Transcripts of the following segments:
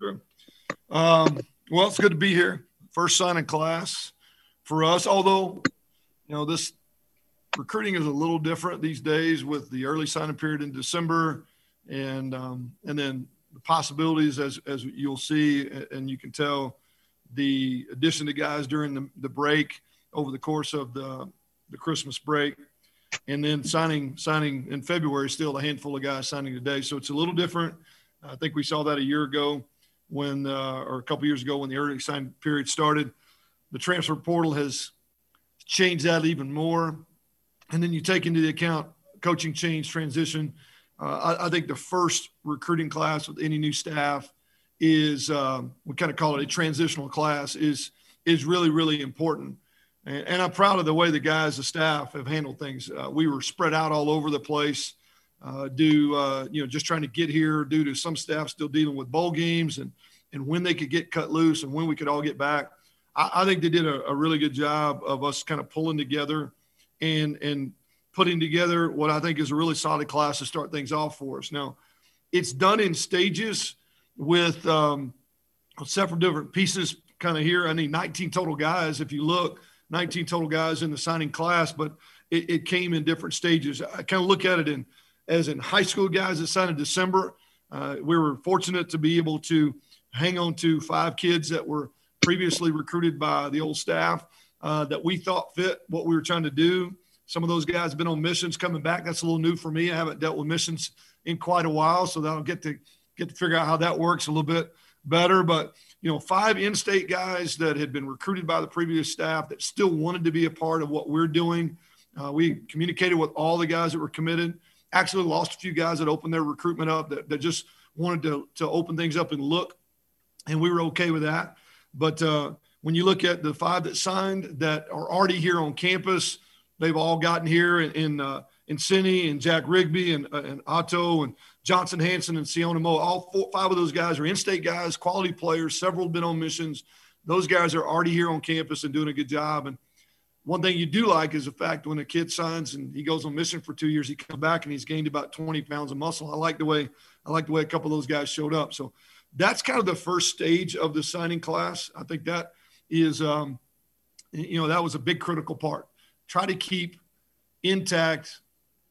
Sure. Um, well, it's good to be here. First sign signing class for us, although, you know, this recruiting is a little different these days with the early signing period in December and um, and then the possibilities as as you'll see and you can tell the addition of guys during the, the break over the course of the the Christmas break and then signing signing in February still a handful of guys signing today so it's a little different I think we saw that a year ago when uh, or a couple years ago when the early sign period started the transfer portal has changed that even more. And then you take into the account coaching change transition uh, I, I, think the first recruiting class with any new staff is um, we kind of call it a transitional class is is really really important. And, and, i'm proud of the way the guys the staff have handled things. Uh, we were spread out all over the place uh, uh, you know just trying to get here due to some staff still dealing with bowl games and and when they could get cut loose and when we could all get back i, I think they did a, a really good job of us kind of pulling together and and putting together what I think is a really solid class to start things off for us. Now, it's done in stages with um, several different pieces kind of here. I need 19 total guys. If you look, 19 total guys in the signing class, but it, it came in different stages. I kind of look at it in as in high school guys that signed in December. Uh, we were fortunate to be able to hang on to five kids that were previously recruited by the old staff uh, that we thought fit what we were trying to do. Some of those guys have been on missions coming back. That's a little new for me. I haven't dealt with missions in quite a while, so that'll get to get to figure out how that works a little bit better. But you know, five in-state guys that had been recruited by the previous staff that still wanted to be a part of what we're doing. Uh, we communicated with all the guys that were committed. Actually, lost a few guys that opened their recruitment up that, that just wanted to, to open things up and look, and we were okay with that. But uh, when you look at the five that signed that are already here on campus, they've all gotten here in in, uh, in Cindy and Jack Rigby and, uh, and Otto and Johnson Hanson and Siona Mo. All four, five of those guys are in-state guys, quality players. Several have been on missions. Those guys are already here on campus and doing a good job. And one thing you do like is the fact when a kid signs and he goes on mission for two years, he comes back and he's gained about 20 pounds of muscle. I like the way I like the way a couple of those guys showed up. So that's kind of the first stage of the signing class. I think that is, um, you know, that was a big critical part try to keep intact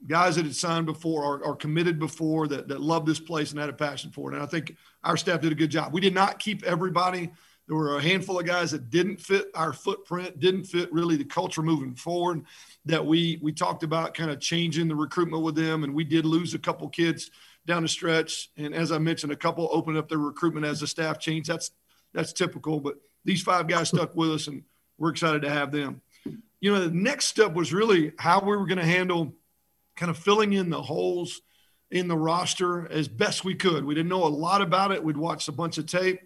guys that had signed before or, or committed before that, that love this place and had a passion for it. And I think our staff did a good job. We did not keep everybody. There were a handful of guys that didn't fit our footprint, didn't fit really the culture moving forward. That we we talked about kind of changing the recruitment with them, and we did lose a couple kids down the stretch. And as I mentioned, a couple opened up their recruitment as the staff changed. That's that's typical. But these five guys stuck with us, and we're excited to have them you know, the next step was really how we were going to handle kind of filling in the holes in the roster as best we could. We didn't know a lot about it. We'd watched a bunch of tape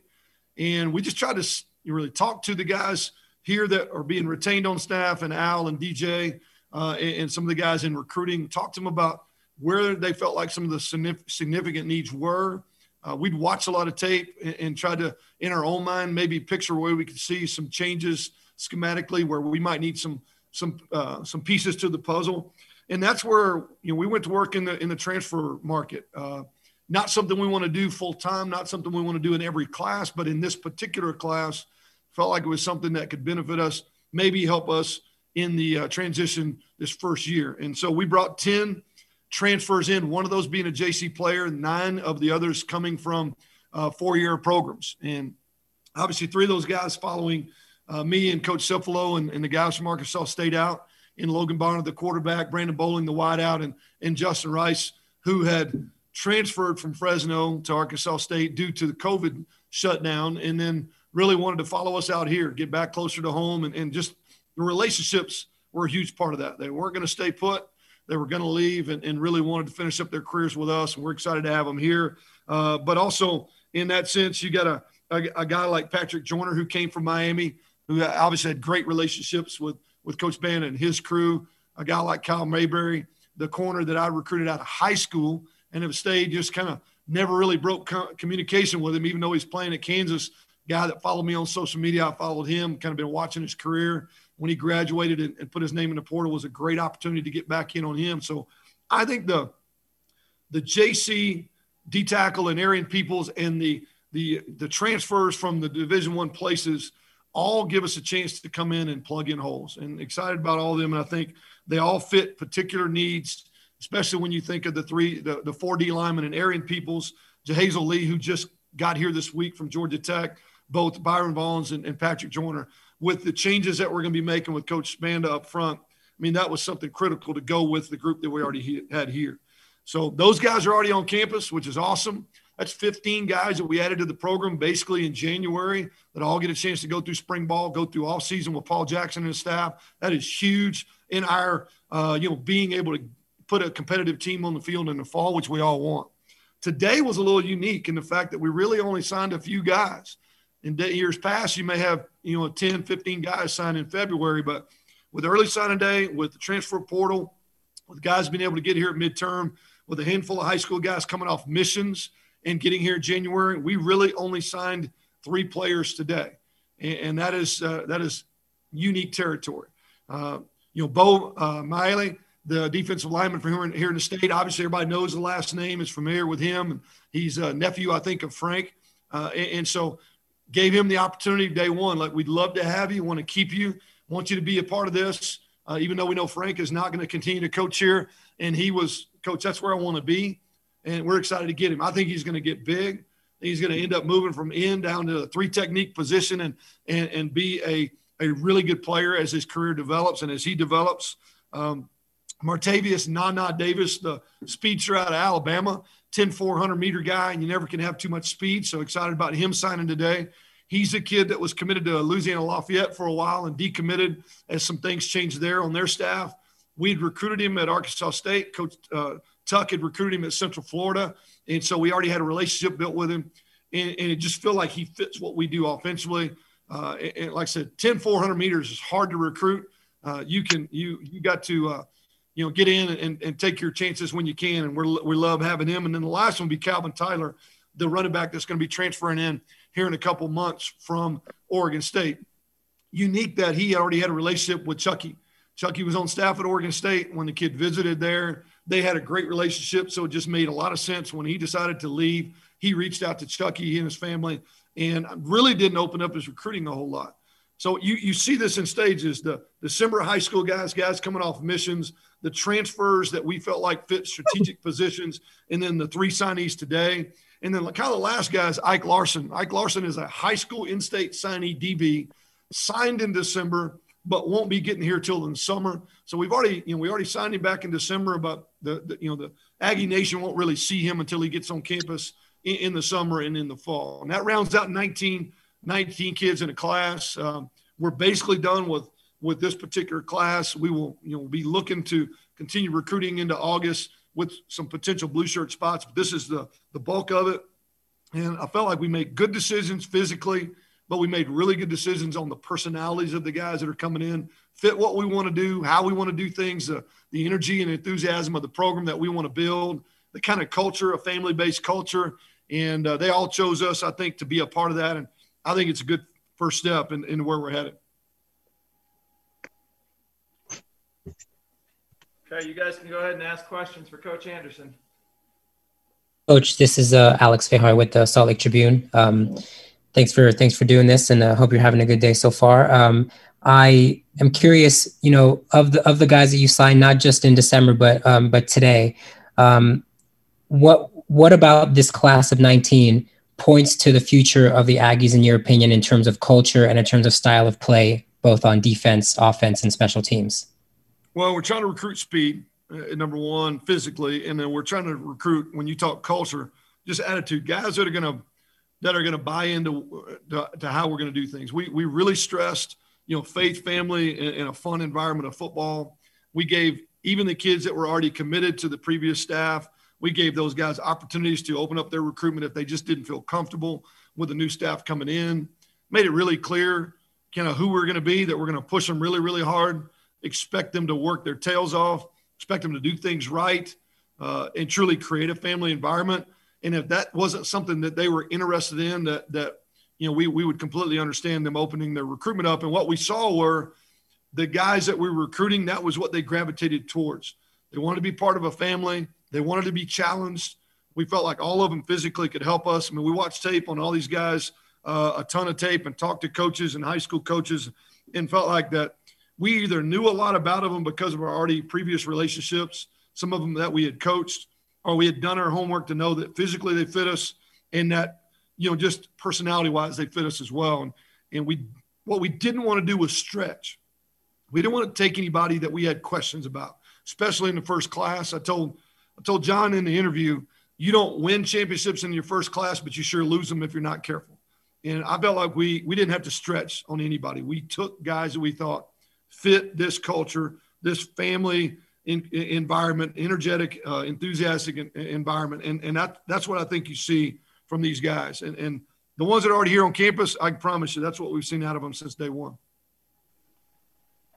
and we just tried to really talk to the guys here that are being retained on staff and Al and DJ uh, and, and, some of the guys in recruiting, talk to them about where they felt like some of the significant needs were. Uh, we'd watch a lot of tape and, and try to, in our own mind, maybe picture where we could see some changes – schematically where we might need some some uh, some pieces to the puzzle, and that's where you know we went to work in the in the transfer market. Uh, not something we want to do full time, not something we want to do in every class, but in this particular class, felt like it was something that could benefit us, maybe help us in the uh, transition this first year. And so we brought 10 transfers in, one of those being a JC player, nine of the others coming from uh, four year programs. And obviously, three of those guys following uh, me and Coach Cefalo and, and the guys from Arkansas State out, in Logan Bonner, the quarterback, Brandon Bowling, the wideout, and, and Justin Rice, who had transferred from Fresno to Arkansas State due to the COVID shutdown, and then really wanted to follow us out here, get back closer to home, and, and just the relationships were a huge part of that. They weren't going to stay put. They were going to leave and, and really wanted to finish up their careers with us. And we're excited to have them here. Uh, but also, in that sense, you got a, a, a guy like Patrick Joyner who came from Miami, who obviously had great relationships with with Coach Banda and his crew. A guy like Kyle Mayberry, the corner that I recruited out of high school and have stayed, just kind of never really broke communication with him, even though he's playing at Kansas. Guy that followed me on social media, I followed him. Kind of been watching his career when he graduated and, and put his name in the portal was a great opportunity to get back in on him. So I think the the JC D tackle and Arian Peoples and the the the transfers from the Division One places all give us a chance to come in and plug in holes. And excited about all of them. And I think they all fit particular needs, especially when you think of the three, the, the four D linemen and Arian Peoples, Jahazel Lee, who just got here this week from Georgia Tech, both Byron Vaughns and, and Patrick Joyner. With the changes that we're going to be making with Coach Spanda up front, I mean, that was something critical to go with the group that we already had here. So those guys are already on campus, which is awesome. That's 15 guys that we added to the program basically in January that all get a chance to go through spring ball, go through off season with Paul Jackson and his staff. That is huge in our, uh, you know, being able to put a competitive team on the field in the fall, which we all want. Today was a little unique in the fact that we really only signed a few guys. In years past, you may have, you know, 10, 15 guys signed in February, but with early signing day, with the transfer portal, with guys being able to get here at midterm, with a handful of high school guys coming off missions – and getting here in January. We really only signed three players today, and, and that is uh, that is unique territory. Uh, you know, Bo uh, Maile, the defensive lineman from here in, the state. Obviously, everybody knows the last name, is familiar with him, and he's a nephew, I think, of Frank, uh, and, and so gave him the opportunity day one. Like we'd love to have you, want to keep you, want you to be a part of this. Uh, even though we know Frank is not going to continue to coach here, and he was coach. That's where I want to be and we're excited to get him. I think he's going to get big. He's going to end up moving from in down to a three technique position and and and be a a really good player as his career develops and as he develops. Um, Martavius Nana Davis, the speedster out of Alabama, 10 400 meter guy, and you never can have too much speed. So excited about him signing today. He's a kid that was committed to Louisiana Lafayette for a while and decommitted as some things changed there on their staff. We'd recruited him at Arkansas State. Coach uh, Tuck had recruited him at Central Florida, and so we already had a relationship built with him, and, and it just felt like he fits what we do offensively. Uh, and, and, like I said, 10 400 meters is hard to recruit. Uh, you can you you got to uh, you know get in and, and take your chances when you can, and we we love having him. And then the last one will be Calvin Tyler, the running back that's going to be transferring in here in a couple months from Oregon State. Unique that he already had a relationship with Chucky. Chucky was on staff at Oregon State when the kid visited there they had a great relationship, so it just made a lot of sense when he decided to leave. He reached out to Chucky and his family, and really didn't open up his recruiting a whole lot. So you you see this in stages: the December high school guys, guys coming off missions, the transfers that we felt like fit strategic positions, and then the three signees today. And then kind of the last guy is Ike Larsen. Ike Larsen is a high school in-state signee DB, signed in December but won't be getting here till in the summer. So we've already, you know, we already signed him back in December, but the, the you know, the Aggie Nation won't really see him until he gets on campus in, in, the summer and in the fall. And that rounds out 19, 19 kids in a class. Um, we're basically done with with this particular class. We will, you know, be looking to continue recruiting into August with some potential blue shirt spots. But this is the the bulk of it. And I felt like we made good decisions physically but we made really good decisions on the personalities of the guys that are coming in, fit what we want to do, how we want to do things, uh, the energy and enthusiasm of the program that we want to build, the kind of culture, a family based culture. And uh, they all chose us, I think, to be a part of that. And I think it's a good first step in, in where we're headed. Okay, you guys can go ahead and ask questions for Coach Anderson. Coach, this is uh, Alex Vejar with the Salt Lake Tribune. Um, thanks for thanks for doing this, and I uh, hope you're having a good day so far. Um, I am curious, you know, of the of the guys that you signed, not just in December, but um, but today. Um, what what about this class of 19 points to the future of the Aggies, in your opinion, in terms of culture and in terms of style of play, both on defense, offense, and special teams? Well, we're trying to recruit speed, uh, number one, physically, and then we're trying to recruit. When you talk culture, just attitude, guys that are going to that are going to buy into to, to, how we're going to do things. We we really stressed, you know, faith, family, and, in a fun environment of football. We gave even the kids that were already committed to the previous staff. We gave those guys opportunities to open up their recruitment if they just didn't feel comfortable with the new staff coming in. Made it really clear, kind of who we're going to be. That we're going to push them really, really hard. Expect them to work their tails off. Expect them to do things right, uh, and truly create a family environment and if that wasn't something that they were interested in, that that you know we we would completely understand them opening their recruitment up. And what we saw were the guys that we were recruiting. That was what they gravitated towards. They wanted to be part of a family. They wanted to be challenged. We felt like all of them physically could help us. I mean, we watched tape on all these guys, uh, a ton of tape, and talked to coaches and high school coaches, and felt like that we either knew a lot about them because of our already previous relationships, some of them that we had coached, or we had done our homework to know that physically they fit us, and that you know just personality wise they fit us as well. And and we what we didn't want to do was stretch. We didn't want to take anybody that we had questions about, especially in the first class. I told I told John in the interview, you don't win championships in your first class, but you sure lose them if you're not careful. And I felt like we we didn't have to stretch on anybody. We took guys that we thought fit this culture, this family in, in environment, energetic, uh, enthusiastic in, environment, and and that that's what I think you see from these guys. And and the ones that are already here on campus, I promise you, that's what we've seen out of them since day one.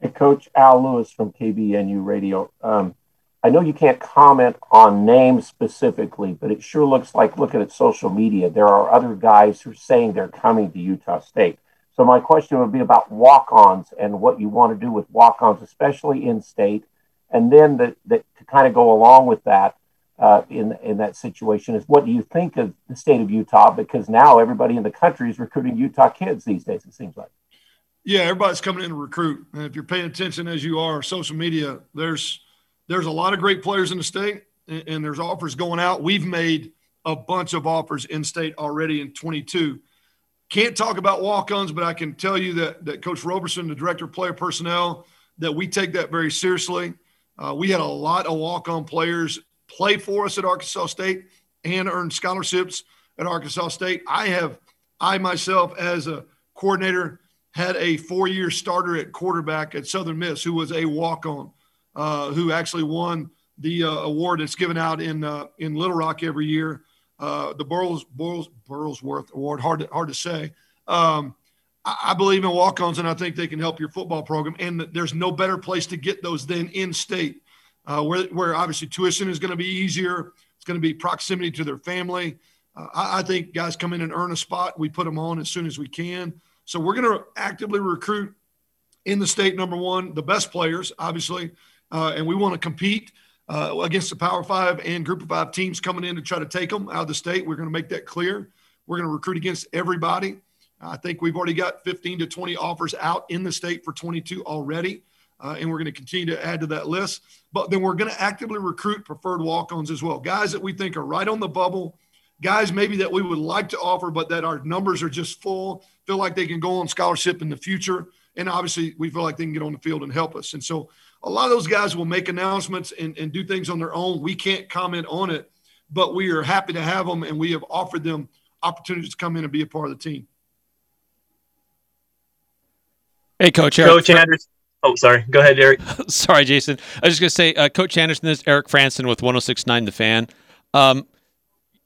Hey, Coach Al Lewis from KVNU Radio. Um, I know you can't comment on names specifically, but it sure looks like looking at social media, there are other guys who are saying they're coming to Utah State. So my question would be about walk-ons and what you want to do with walk-ons, especially in state, and then the, the, to kind of go along with that uh, in in that situation is what do you think of the state of Utah? Because now everybody in the country is recruiting Utah kids these days. It seems like. Yeah, everybody's coming in to recruit, and if you're paying attention as you are, social media, there's there's a lot of great players in the state, and, and there's offers going out. We've made a bunch of offers in state already in 22. Can't talk about walk-ons, but I can tell you that that Coach Roberson, the director of player personnel, that we take that very seriously. Uh, we had a lot of walk-on players play for us at Arkansas State and earn scholarships at Arkansas State. I have, I myself, as a coordinator, had a four-year starter at quarterback at Southern Miss who was a walk-on, uh, who actually won the uh, award that's given out in uh, in Little Rock every year, uh, the Burroughs, Burroughs Burlsworth Award. Hard to, hard to say. Um, I, I believe in walk-ons, and I think they can help your football program. And there's no better place to get those than in state, where where obviously tuition is going to be easier. It's going to be proximity to their family. I, I think guys come in and earn a spot. We put them on as soon as we can. So we're going to actively recruit in the state, number one, the best players, obviously, uh, and we want to compete uh, against the Power Five and Group of Five teams coming in to try to take them out of the state. We're going to make that clear. We're going to recruit against everybody. I think we've already got 15 to 20 offers out in the state for 22 already. Uh, and we're going to continue to add to that list. But then we're going to actively recruit preferred walk ons as well. Guys that we think are right on the bubble, guys maybe that we would like to offer, but that our numbers are just full, feel like they can go on scholarship in the future. And obviously, we feel like they can get on the field and help us. And so, a lot of those guys will make announcements and, and do things on their own. We can't comment on it, but we are happy to have them, and we have offered them opportunities to come in and be a part of the team. Hey, Coach Eric. Coach Anderson. Oh, sorry. Go ahead, Eric. sorry, Jason. I was just going to say, uh, Coach Anderson, this is Eric Franson with 1069 The Fan. Um,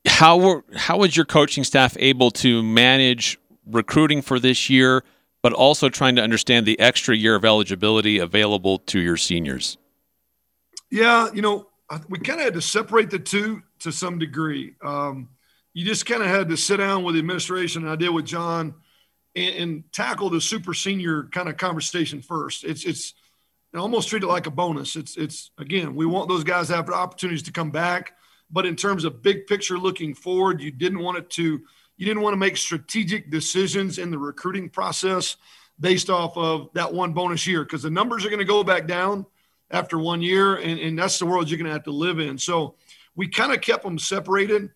how were how was your coaching staff able to manage recruiting for this year, but also trying to understand the extra year of eligibility available to your seniors? Yeah, you know, we kind of had to separate the two to some degree. Um, you just kind of had to sit down with the administration, and I did with John, and, and tackle the super senior kind of conversation first. It's it's almost treat it like a bonus. It's it's again, we want those guys to have opportunities to come back but in terms of big picture looking forward, you didn't want it to you didn't want to make strategic decisions in the recruiting process based off of that one bonus year because the numbers are going to go back down after one year, and, and that's the world you're going to have to live in. So we kind of kept them separated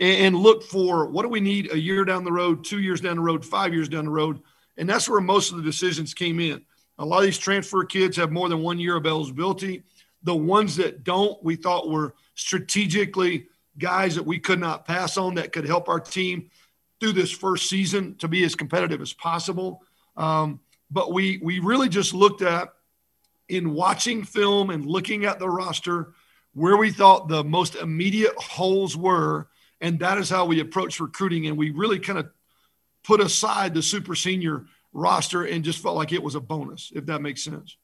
and, and looked for what do we need a year down the road, two years down the road, five years down the road. And that's where most of the decisions came in. A lot of these transfer kids have more than one year of eligibility. The ones that don't, we thought were – strategically guys that we could not pass on that could help our team through this first season to be as competitive as possible. Um, but we we really just looked at in watching film and looking at the roster where we thought the most immediate holes were, and that is how we approached recruiting. And we really kind of put aside the super senior roster and just felt like it was a bonus, if that makes sense.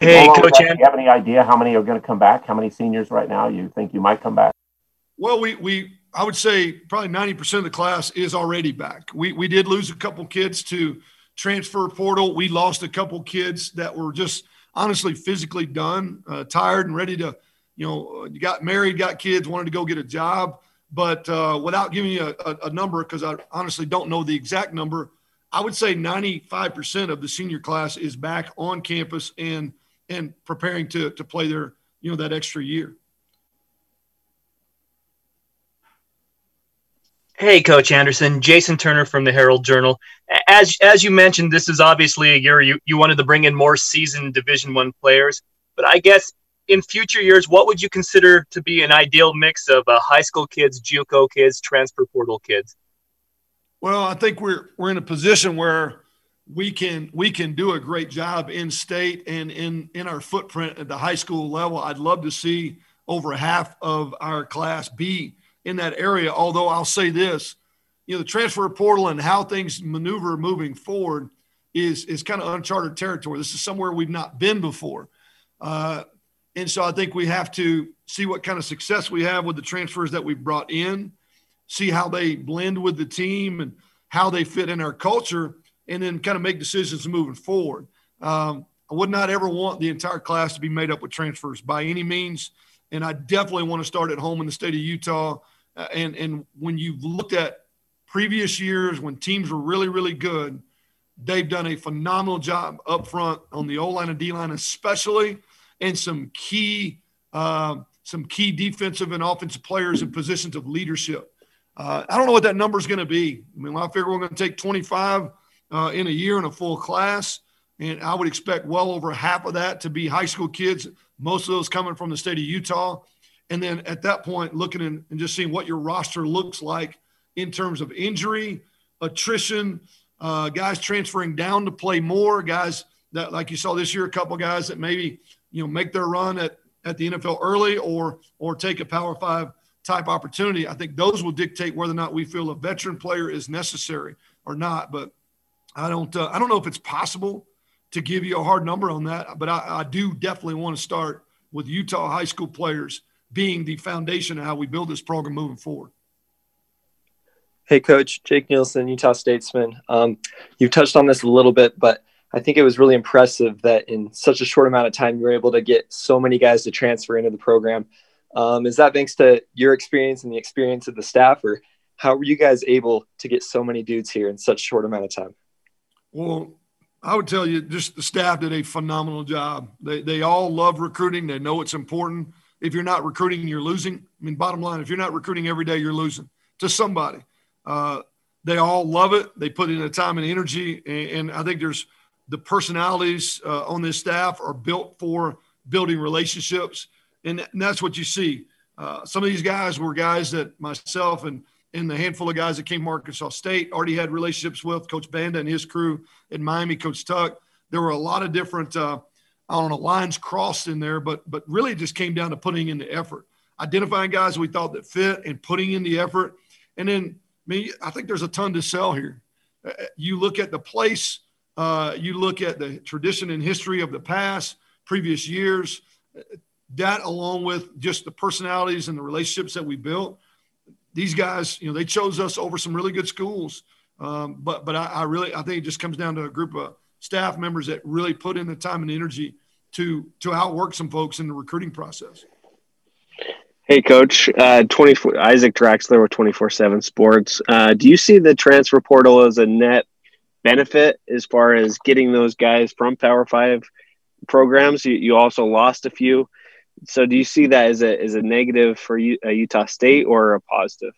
Hey, Coach. Do you have any idea how many are going to come back? How many seniors right now you think you might come back? Well, we we I would say probably ninety percent of the class is already back. We we did lose a couple kids to transfer portal. We lost a couple kids that were just honestly physically done, uh, tired, and ready to you know, got married, got kids, wanted to go get a job. But uh, without giving you a, a, a number, because I honestly don't know the exact number, I would say 95% of the senior class is back on campus and and preparing to to play their you know that extra year. Hey, Coach Anderson, Jason Turner from the Herald Journal. As as you mentioned, this is obviously a year you, you wanted to bring in more seasoned Division One players. But I guess in future years, what would you consider to be an ideal mix of uh, high school kids, JUCO kids, transfer portal kids? Well, I think we're we're in a position where we can we can do a great job in state and in in our footprint at the high school level. I'd love to see over half of our class be in that area. Although I'll say this, you know, the transfer portal and how things maneuver moving forward is is kind of uncharted territory. This is somewhere we've not been before, uh, and so I think we have to see what kind of success we have with the transfers that we've brought in see how they blend with the team and how they fit in our culture, and then kind of make decisions moving forward. Um, I would not ever want the entire class to be made up with transfers by any means, and I definitely want to start at home in the state of Utah. Uh, and and when you've looked at previous years when teams were really really good, they've done a phenomenal job up front on the O line and D line, especially, and some key. Uh, some key defensive and offensive players in positions of leadership. Uh, I don't know what that number is going to be. I mean, I figure we're going to take 25 uh, in a year in a full class, and I would expect well over half of that to be high school kids. Most of those coming from the state of Utah, and then at that point, looking in, and just seeing what your roster looks like in terms of injury, attrition, uh, guys transferring down to play more, guys that like you saw this year, a couple guys that maybe you know make their run at at the NFL early or or take a Power Five type opportunity, I think those will dictate whether or not we feel a veteran player is necessary or not. But I don't uh, I don't know if it's possible to give you a hard number on that, but I, I do definitely want to start with Utah high school players being the foundation of how we build this program moving forward. Hey, Coach Jake Nielsen, Utah Statesman. Um, you touched on this a little bit, but I think it was really impressive that in such a short amount of time you were able to get so many guys to transfer into the program. Um, is that thanks to your experience and the experience of the staff, or how were you guys able to get so many dudes here in such a short amount of time? Well, I would tell you, just the staff did a phenomenal job. They they all love recruiting. They know it's important. If you're not recruiting, you're losing. I mean, bottom line, if you're not recruiting every day, you're losing to somebody. Uh, they all love it. They put in the time and energy, and, and I think there's the personalities uh, on this staff are built for building relationships and, and that's what you see. Uh, some of these guys were guys that myself and and the handful of guys that came from Arkansas State already had relationships with Coach Banda and his crew in Miami, Coach Tuck. There were a lot of different, uh, I don't know, lines crossed in there, but but really just came down to putting in the effort, identifying guys we thought that fit, and putting in the effort. And then, mean, I think there's a ton to sell here. Uh, you look at the place, uh, you look at the tradition and history of the past, previous years that along with just the personalities and the relationships that we built, these guys, you know, they chose us over some really good schools. Um, but but I, I, really I think it just comes down to a group of staff members that really put in the time and energy to to outwork some folks in the recruiting process. Hey, Coach. Uh, Twenty four Isaac Draxler with twenty four seven Sports. Uh, do you see the transfer portal as a net benefit as far as getting those guys from Power Five programs? You, you also lost a few. So do you see that as a as a negative for U, uh, Utah State or a positive?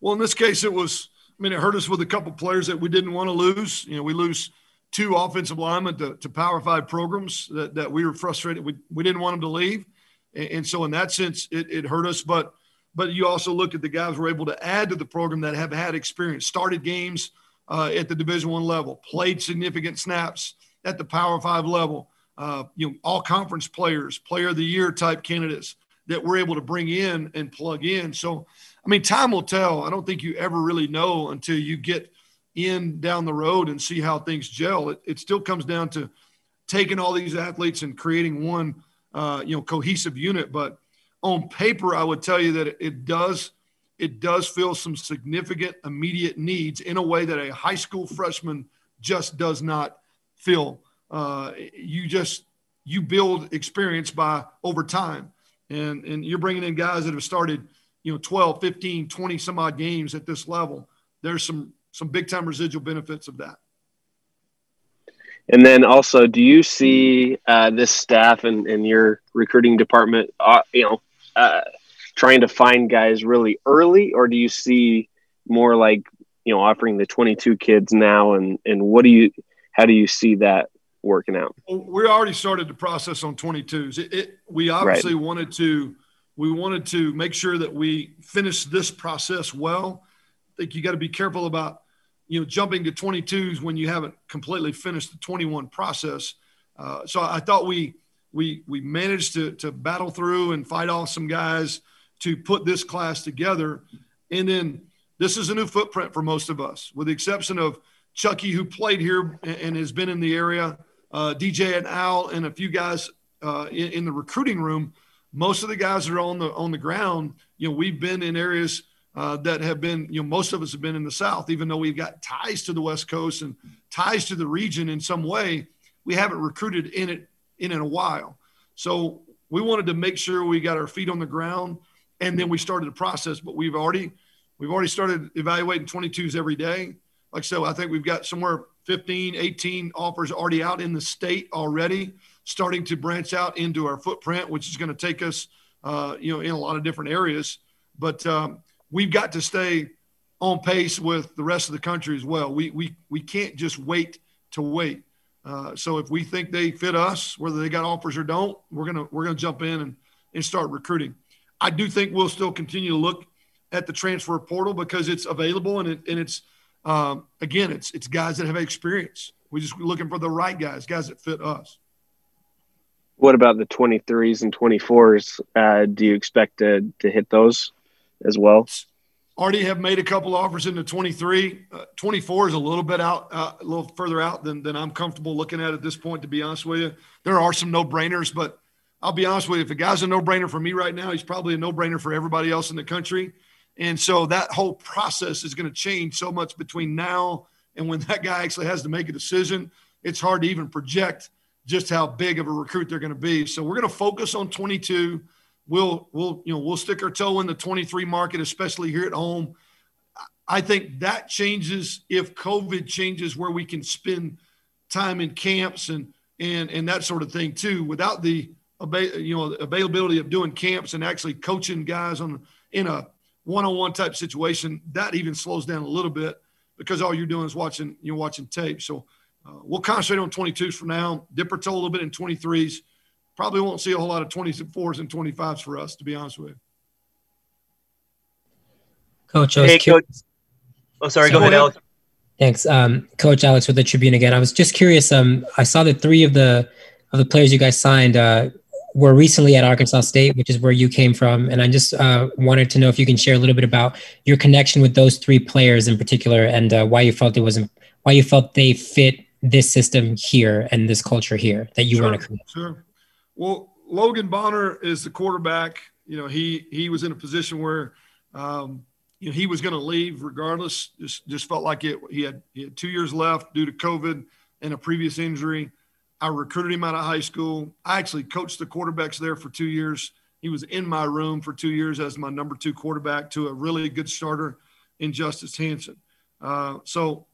Well, in this case, it was. I mean, it hurt us with a couple players that we didn't want to lose. You know, we lose two offensive linemen to, to Power Five programs that, that we were frustrated. We, we didn't want them to leave, and, and so in that sense, it, it hurt us. But but you also look at the guys we're able to add to the program that have had experience, started games uh, at the Division One level, played significant snaps at the Power Five level uh, you know, all conference players, player of the year type candidates that we're able to bring in and plug in. So, I mean, time will tell. I don't think you ever really know until you get in down the road and see how things gel. It, it still comes down to taking all these athletes and creating one, uh, you know, cohesive unit. But on paper, I would tell you that it, does it does fill some significant immediate needs in a way that a high school freshman just does not fill uh, you just you build experience by over time and and you're bringing in guys that have started, you know, 12, 15, 20 some odd games at this level. There's some some big time residual benefits of that. And then also, do you see uh, this staff and, and your recruiting department, uh, you know, uh, trying to find guys really early, or do you see more like you know offering the 22 kids now? And and what do you, how do you see that working out? We already started the process on 22s. It, it we obviously right. wanted to we wanted to make sure that we finish this process well. Think you got to be careful about you know, jumping to 22s when you haven't completely finished the 21 process. Uh, so I thought we we we managed to to battle through and fight off some guys to put this class together, and then this is a new footprint for most of us, with the exception of Chucky, who played here and has been in the area, uh, DJ and Al, and a few guys uh, in, in the recruiting room. Most of the guys are on the on the ground. You know, we've been in areas uh, that have been, you know, most of us have been in the South, even though we've got ties to the West Coast and ties to the region in some way, we haven't recruited in it in, in a while. So we wanted to make sure we got our feet on the ground and then we started the process, but we've already, we've already started evaluating 22s every day. Like so, I think we've got somewhere 15, 18 offers already out in the state already, starting to branch out into our footprint, which is going to take us, uh, you know, in a lot of different areas. But um, we've got to stay on pace with the rest of the country as well. We we we can't just wait to wait. Uh, so if we think they fit us, whether they got offers or don't, we're gonna we're gonna jump in and and start recruiting. I do think we'll still continue to look at the transfer portal because it's available and it, and it's um, again it's it's guys that have experience. We're just looking for the right guys, guys that fit us. What about the 23s and 24s? Uh, do you expect to to hit those? As well? Already have made a couple offers into 23. Uh, 24 is a little bit out, uh, a little further out than, than I'm comfortable looking at at this point, to be honest with you. There are some no brainers, but I'll be honest with you. If a guy's a no brainer for me right now, he's probably a no brainer for everybody else in the country. And so that whole process is going to change so much between now and when that guy actually has to make a decision. It's hard to even project just how big of a recruit they're going to be. So we're going to focus on 22 we'll we'll you know we'll stick our toe in the 23 market, especially here at home. I think that changes if COVID changes where we can spend time in camps and and and that sort of thing too. Without the you know availability of doing camps and actually coaching guys on in a one-on-one type situation, that even slows down a little bit because all you're doing is watching you're watching tape. So uh, we'll concentrate on 22s for now. Dip our toe a little bit in 23s probably won't see a whole lot of 24s and 25s for us, to be honest with you. Coach, I was hey, curious. Coach. Oh, sorry. So, go ahead, Alex. Thanks, um, Coach Alex with the Tribune again. I was just curious. Um, I saw that three of the of the players you guys signed uh, were recently at Arkansas State, which is where you came from, and I just uh, wanted to know if you can share a little bit about your connection with those three players in particular, and uh, why you felt it wasn't why you felt they fit this system here and this culture here that you sure, want to create. Sure. Well, Logan Bonner is the quarterback. You know, he he was in a position where, um, you know, he was going to leave regardless. Just just felt like it. He had he had two years left due to COVID and a previous injury. I recruited him out of high school. I actually coached the quarterbacks there for two years. He was in my room for two years as my number two quarterback to a really good starter in Justice Hansen. Uh, so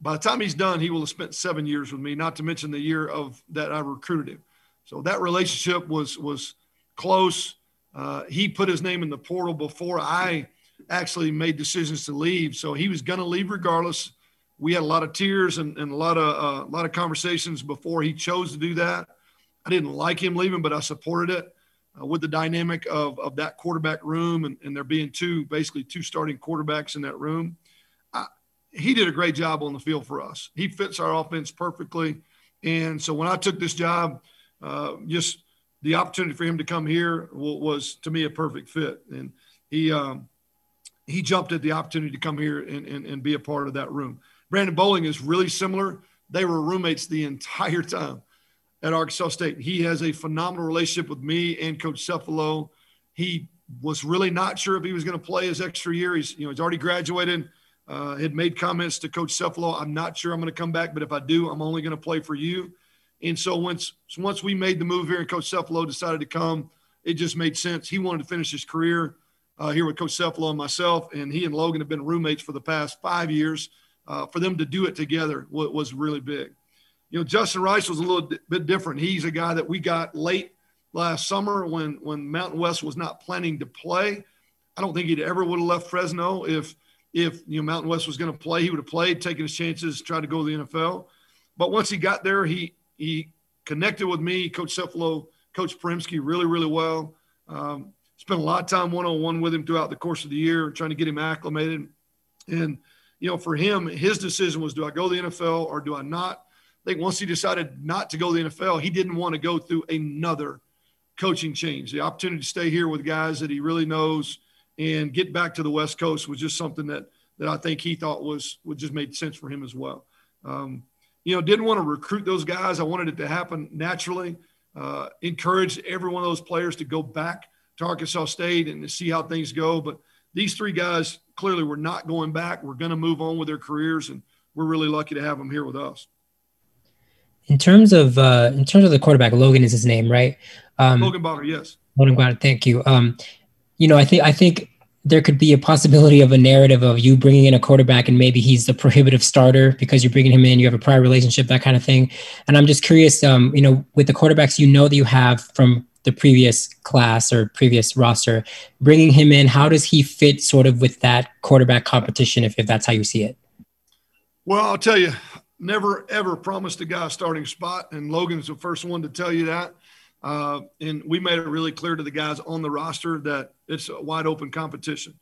by the time he's done, he will have spent seven years with me, not to mention the year of that I recruited him. So that relationship was was close. Uh, he put his name in the portal before I actually made decisions to leave. So he was going to leave regardless. We had a lot of tears and, and a lot of uh, a lot of conversations before he chose to do that. I didn't like him leaving, but I supported it uh, with the dynamic of, of that quarterback room and, and there being two basically two starting quarterbacks in that room. I, he did a great job on the field for us. He fits our offense perfectly. And so when I took this job, uh, just the opportunity for him to come here was to me a perfect fit, and he um, he jumped at the opportunity to come here and, and, and be a part of that room. Brandon Bowling is really similar. They were roommates the entire time at Arkansas State. He has a phenomenal relationship with me and Coach Cefalo. He was really not sure if he was going to play his extra year. He's you know he's already graduated. Uh, had made comments to Coach Cefalo. I'm not sure I'm going to come back, but if I do, I'm only going to play for you. And so once once we made the move here and Coach Cefalo decided to come, it just made sense. He wanted to finish his career uh, here with Coach Cefalo and myself, and he and Logan have been roommates for the past five years. Uh, for them to do it together was, was really big. You know, Justin Rice was a little bit different. He's a guy that we got late last summer when when Mountain West was not planning to play. I don't think he'd ever would have left Fresno if if you know Mountain West was going to play. He would have played, taken his chances, tried to go to the NFL. But once he got there, he he connected with me, Coach Cefalo, Coach Primsky, really really well. Um, spent a lot of time one on one with him throughout the course of the year, trying to get him acclimated. And you know, for him, his decision was: do I go to the NFL or do I not? I think once he decided not to go to the NFL, he didn't want to go through another coaching change. The opportunity to stay here with guys that he really knows and get back to the West Coast was just something that that I think he thought was would just made sense for him as well. Um, you know, didn't want to recruit those guys. I wanted it to happen naturally. Uh, encouraged every one of those players to go back to Arkansas State and to see how things go. But these three guys clearly were not going back. We're going to move on with their careers, and we're really lucky to have them here with us. In terms of uh, in terms of the quarterback, Logan is his name, right? Um, Logan Bonner, yes. Logan Bonner, thank you. Um, you know, I think I think there could be a possibility of a narrative of you bringing in a quarterback and maybe he's the prohibitive starter because you're bringing him in, you have a prior relationship, that kind of thing. And I'm just curious, um, you know, with the quarterbacks you know that you have from the previous class or previous roster, bringing him in, how does he fit sort of with that quarterback competition, if, if that's how you see it? Well, I'll tell you, never ever promised a guy a starting spot, and Logan's the first one to tell you that. Uh, and we made it really clear to the guys on the roster that it's a wide open competition.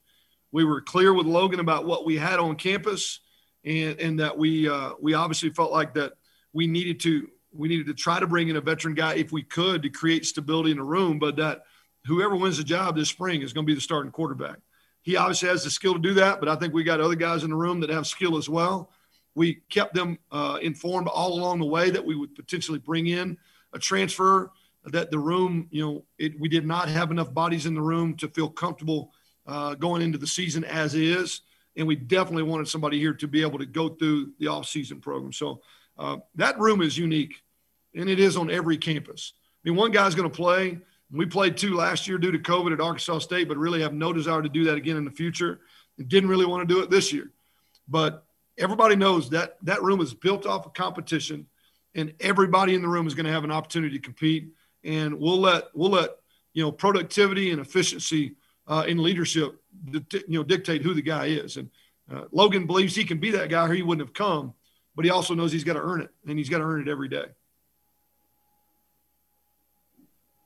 We were clear with Logan about what we had on campus, and and that we uh, we obviously felt like that we needed to we needed to try to bring in a veteran guy if we could to create stability in the room, but that whoever wins the job this spring is going to be the starting quarterback. He obviously has the skill to do that, but I think we got other guys in the room that have skill as well. We kept them uh, informed all along the way that we would potentially bring in a transfer that the room, you know, it, we did not have enough bodies in the room to feel comfortable uh, going into the season as is. And we definitely wanted somebody here to be able to go through the off-season program. So uh, that room is unique, and it is on every campus. I mean, one guy's going to play. We played two last year due to COVID at Arkansas State, but really have no desire to do that again in the future. And didn't really want to do it this year. But everybody knows that that room is built off of competition, and everybody in the room is going to have an opportunity to compete and we'll let we'll let you know productivity and efficiency uh, in leadership you know dictate who the guy is. And uh, Logan believes he can be that guy, or he wouldn't have come. But he also knows he's got to earn it, and he's got to earn it every day.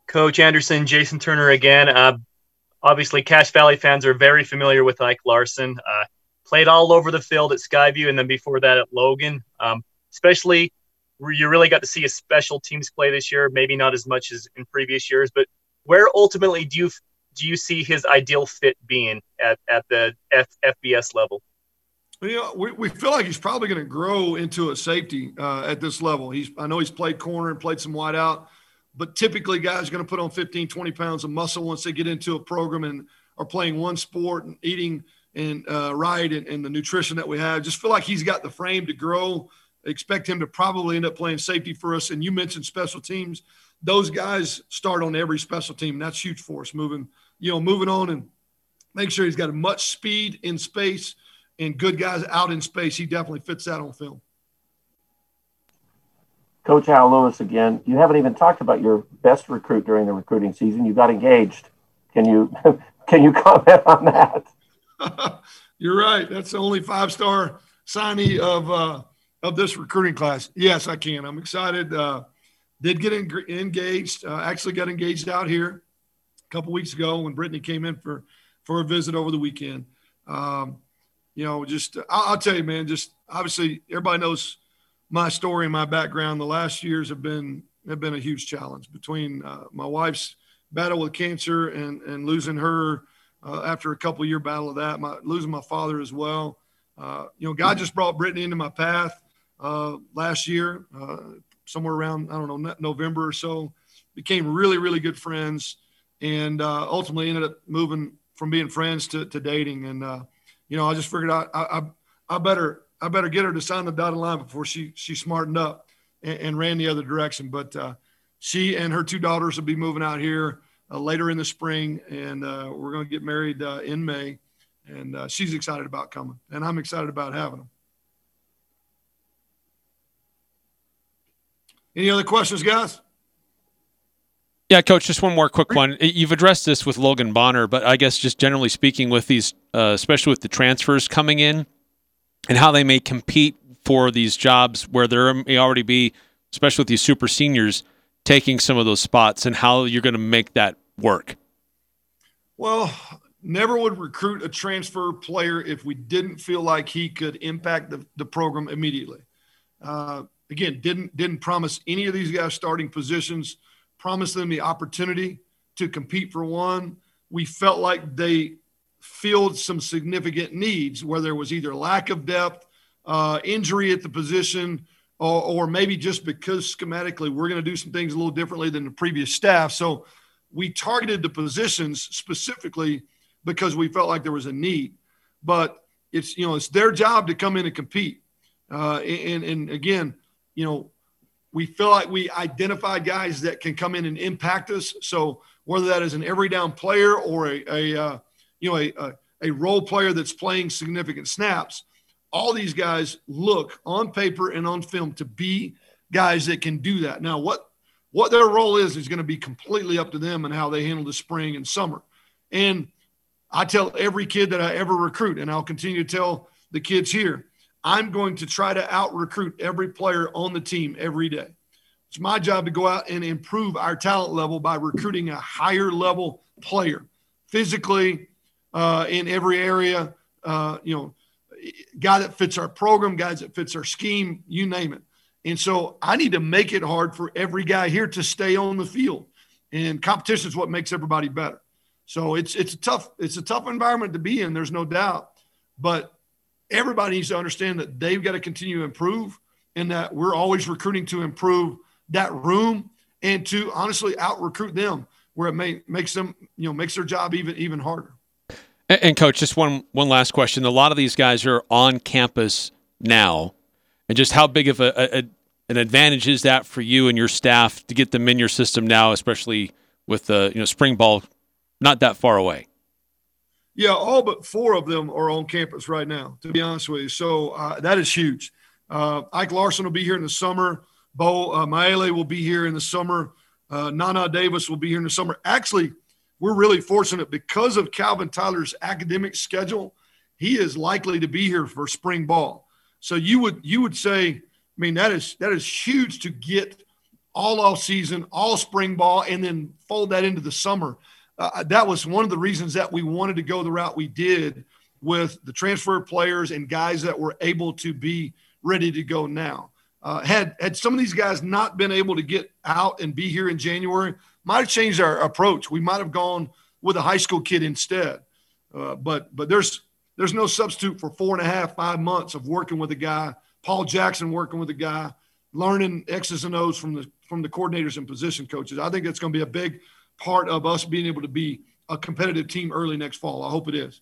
Coach Anderson, Jason Turner again. Uh, obviously, Cache Valley fans are very familiar with Ike Larsen. Uh, played all over the field at Skyview, and then before that at Logan. Um, especially you really got to see a special teams play this year. Maybe not as much as in previous years, but where ultimately do you do you see his ideal fit being at, at the F, FBS level? You know, we, we feel like he's probably going to grow into a safety uh, at this level. He's I know he's played corner and played some wide out, but typically guys are going to put on 15, 20 pounds of muscle once they get into a program and are playing one sport and eating and uh, right and, and the nutrition that we have. Just feel like he's got the frame to grow – expect him to probably end up playing safety for us. And you mentioned special teams; those guys start on every special team. That's huge for us. Moving, you know, moving on and make sure he's got as much speed in space and good guys out in space. He definitely fits that on film. Coach Al Lewis again. You haven't even talked about your best recruit during the recruiting season. You got engaged. Can you can you comment on that? You're right. That's the only five star signee of uh, of this recruiting class? Yes, I can. I'm excited. Uh, did get in, engaged. Uh, actually, got engaged out here a couple weeks ago when Brittany came in for for a visit over the weekend. Um, you know, just I'll, I'll, tell you, man. Just obviously, everybody knows my story and my background. The last years have been have been a huge challenge between uh, my wife's battle with cancer and and losing her uh, after a couple year battle of that. My losing my father as well. Uh, you know, God just brought Brittany into my path uh, last year, uh, somewhere around, I don't know, November or so. Became really, really good friends and uh, ultimately ended up moving from being friends to, to dating. And, uh, you know, I just figured out I, I, I, better I better get her to sign the dotted line before she she smartened up and, and ran the other direction. But uh, she and her two daughters will be moving out here later in the spring, and we're going to get married in May. And she's excited about coming, and I'm excited about having them. Any other questions, guys? Yeah, coach. Just one more quick one. You've addressed this with Logan Bonner, but I guess just generally speaking, with these, uh, especially with the transfers coming in, and how they may compete for these jobs where there may already be, especially with these super seniors, taking some of those spots, and how you're going to make that work. Well, never would recruit a transfer player if we didn't feel like he could impact the, the program immediately. Uh, again, didn't didn't promise any of these guys starting positions promised them the opportunity to compete for one. We felt like they filled some significant needs where there was either lack of depth, uh, injury at the position, or, or maybe just because schematically we're going to do some things a little differently than the previous staff. So we targeted the positions specifically because we felt like there was a need. But it's you know it's their job to come in and compete. Uh, and and again, you know we feel like we identify guys that can come in and impact us. So whether that is an every down player or a, a uh, you know a, a, a role player that's playing significant snaps, all these guys look on paper and on film to be guys that can do that. Now what what their role is is going to be completely up to them and how they handle the spring and summer. And I tell every kid that I ever recruit, and I'll continue to tell the kids here, I'm going to try to out recruit every player on the team every day. It's my job to go out and improve our talent level by recruiting a higher level player, physically, uh, in every area. Uh, you know, guy that fits our program, guys that fits our scheme, you name it. And so I need to make it hard for every guy here to stay on the field. And competition is what makes everybody better. So it's it's a tough it's a tough environment to be in. There's no doubt, but everybody needs to understand that they've got to continue to improve and that we're always recruiting to improve that room and to honestly out recruit them where it may makes them, you know, makes their job even even harder. And, and coach, just one one last question. A lot of these guys are on campus now, and just how big of a, a an advantage is that for you and your staff to get them in your system now, especially with the you know spring ball not that far away? Yeah, all but four of them are on campus right now, to be honest with you. So uh, that is huge. Uh, Ike Larsen will be here in the summer. Bo uh, Maile will be here in the summer. Uh, Nana Davis will be here in the summer. Actually, we're really fortunate because of Calvin Tyler's academic schedule. He is likely to be here for spring ball. So you would you would say, I mean, that is that is huge to get all off season, all spring ball, and then fold that into the summer uh, that was one of the reasons that we wanted to go the route we did with the transfer players and guys that were able to be ready to go now. Uh, had had some of these guys not been able to get out and be here in January, might have changed our approach. We might have gone with a high school kid instead. Uh, but but there's there's no substitute for four and a half five months of working with a guy. Paul Jackson working with a guy, learning X's and O's from the from the coordinators and position coaches. I think it's going to be a big part of us being able to be a competitive team early next fall. I hope it is.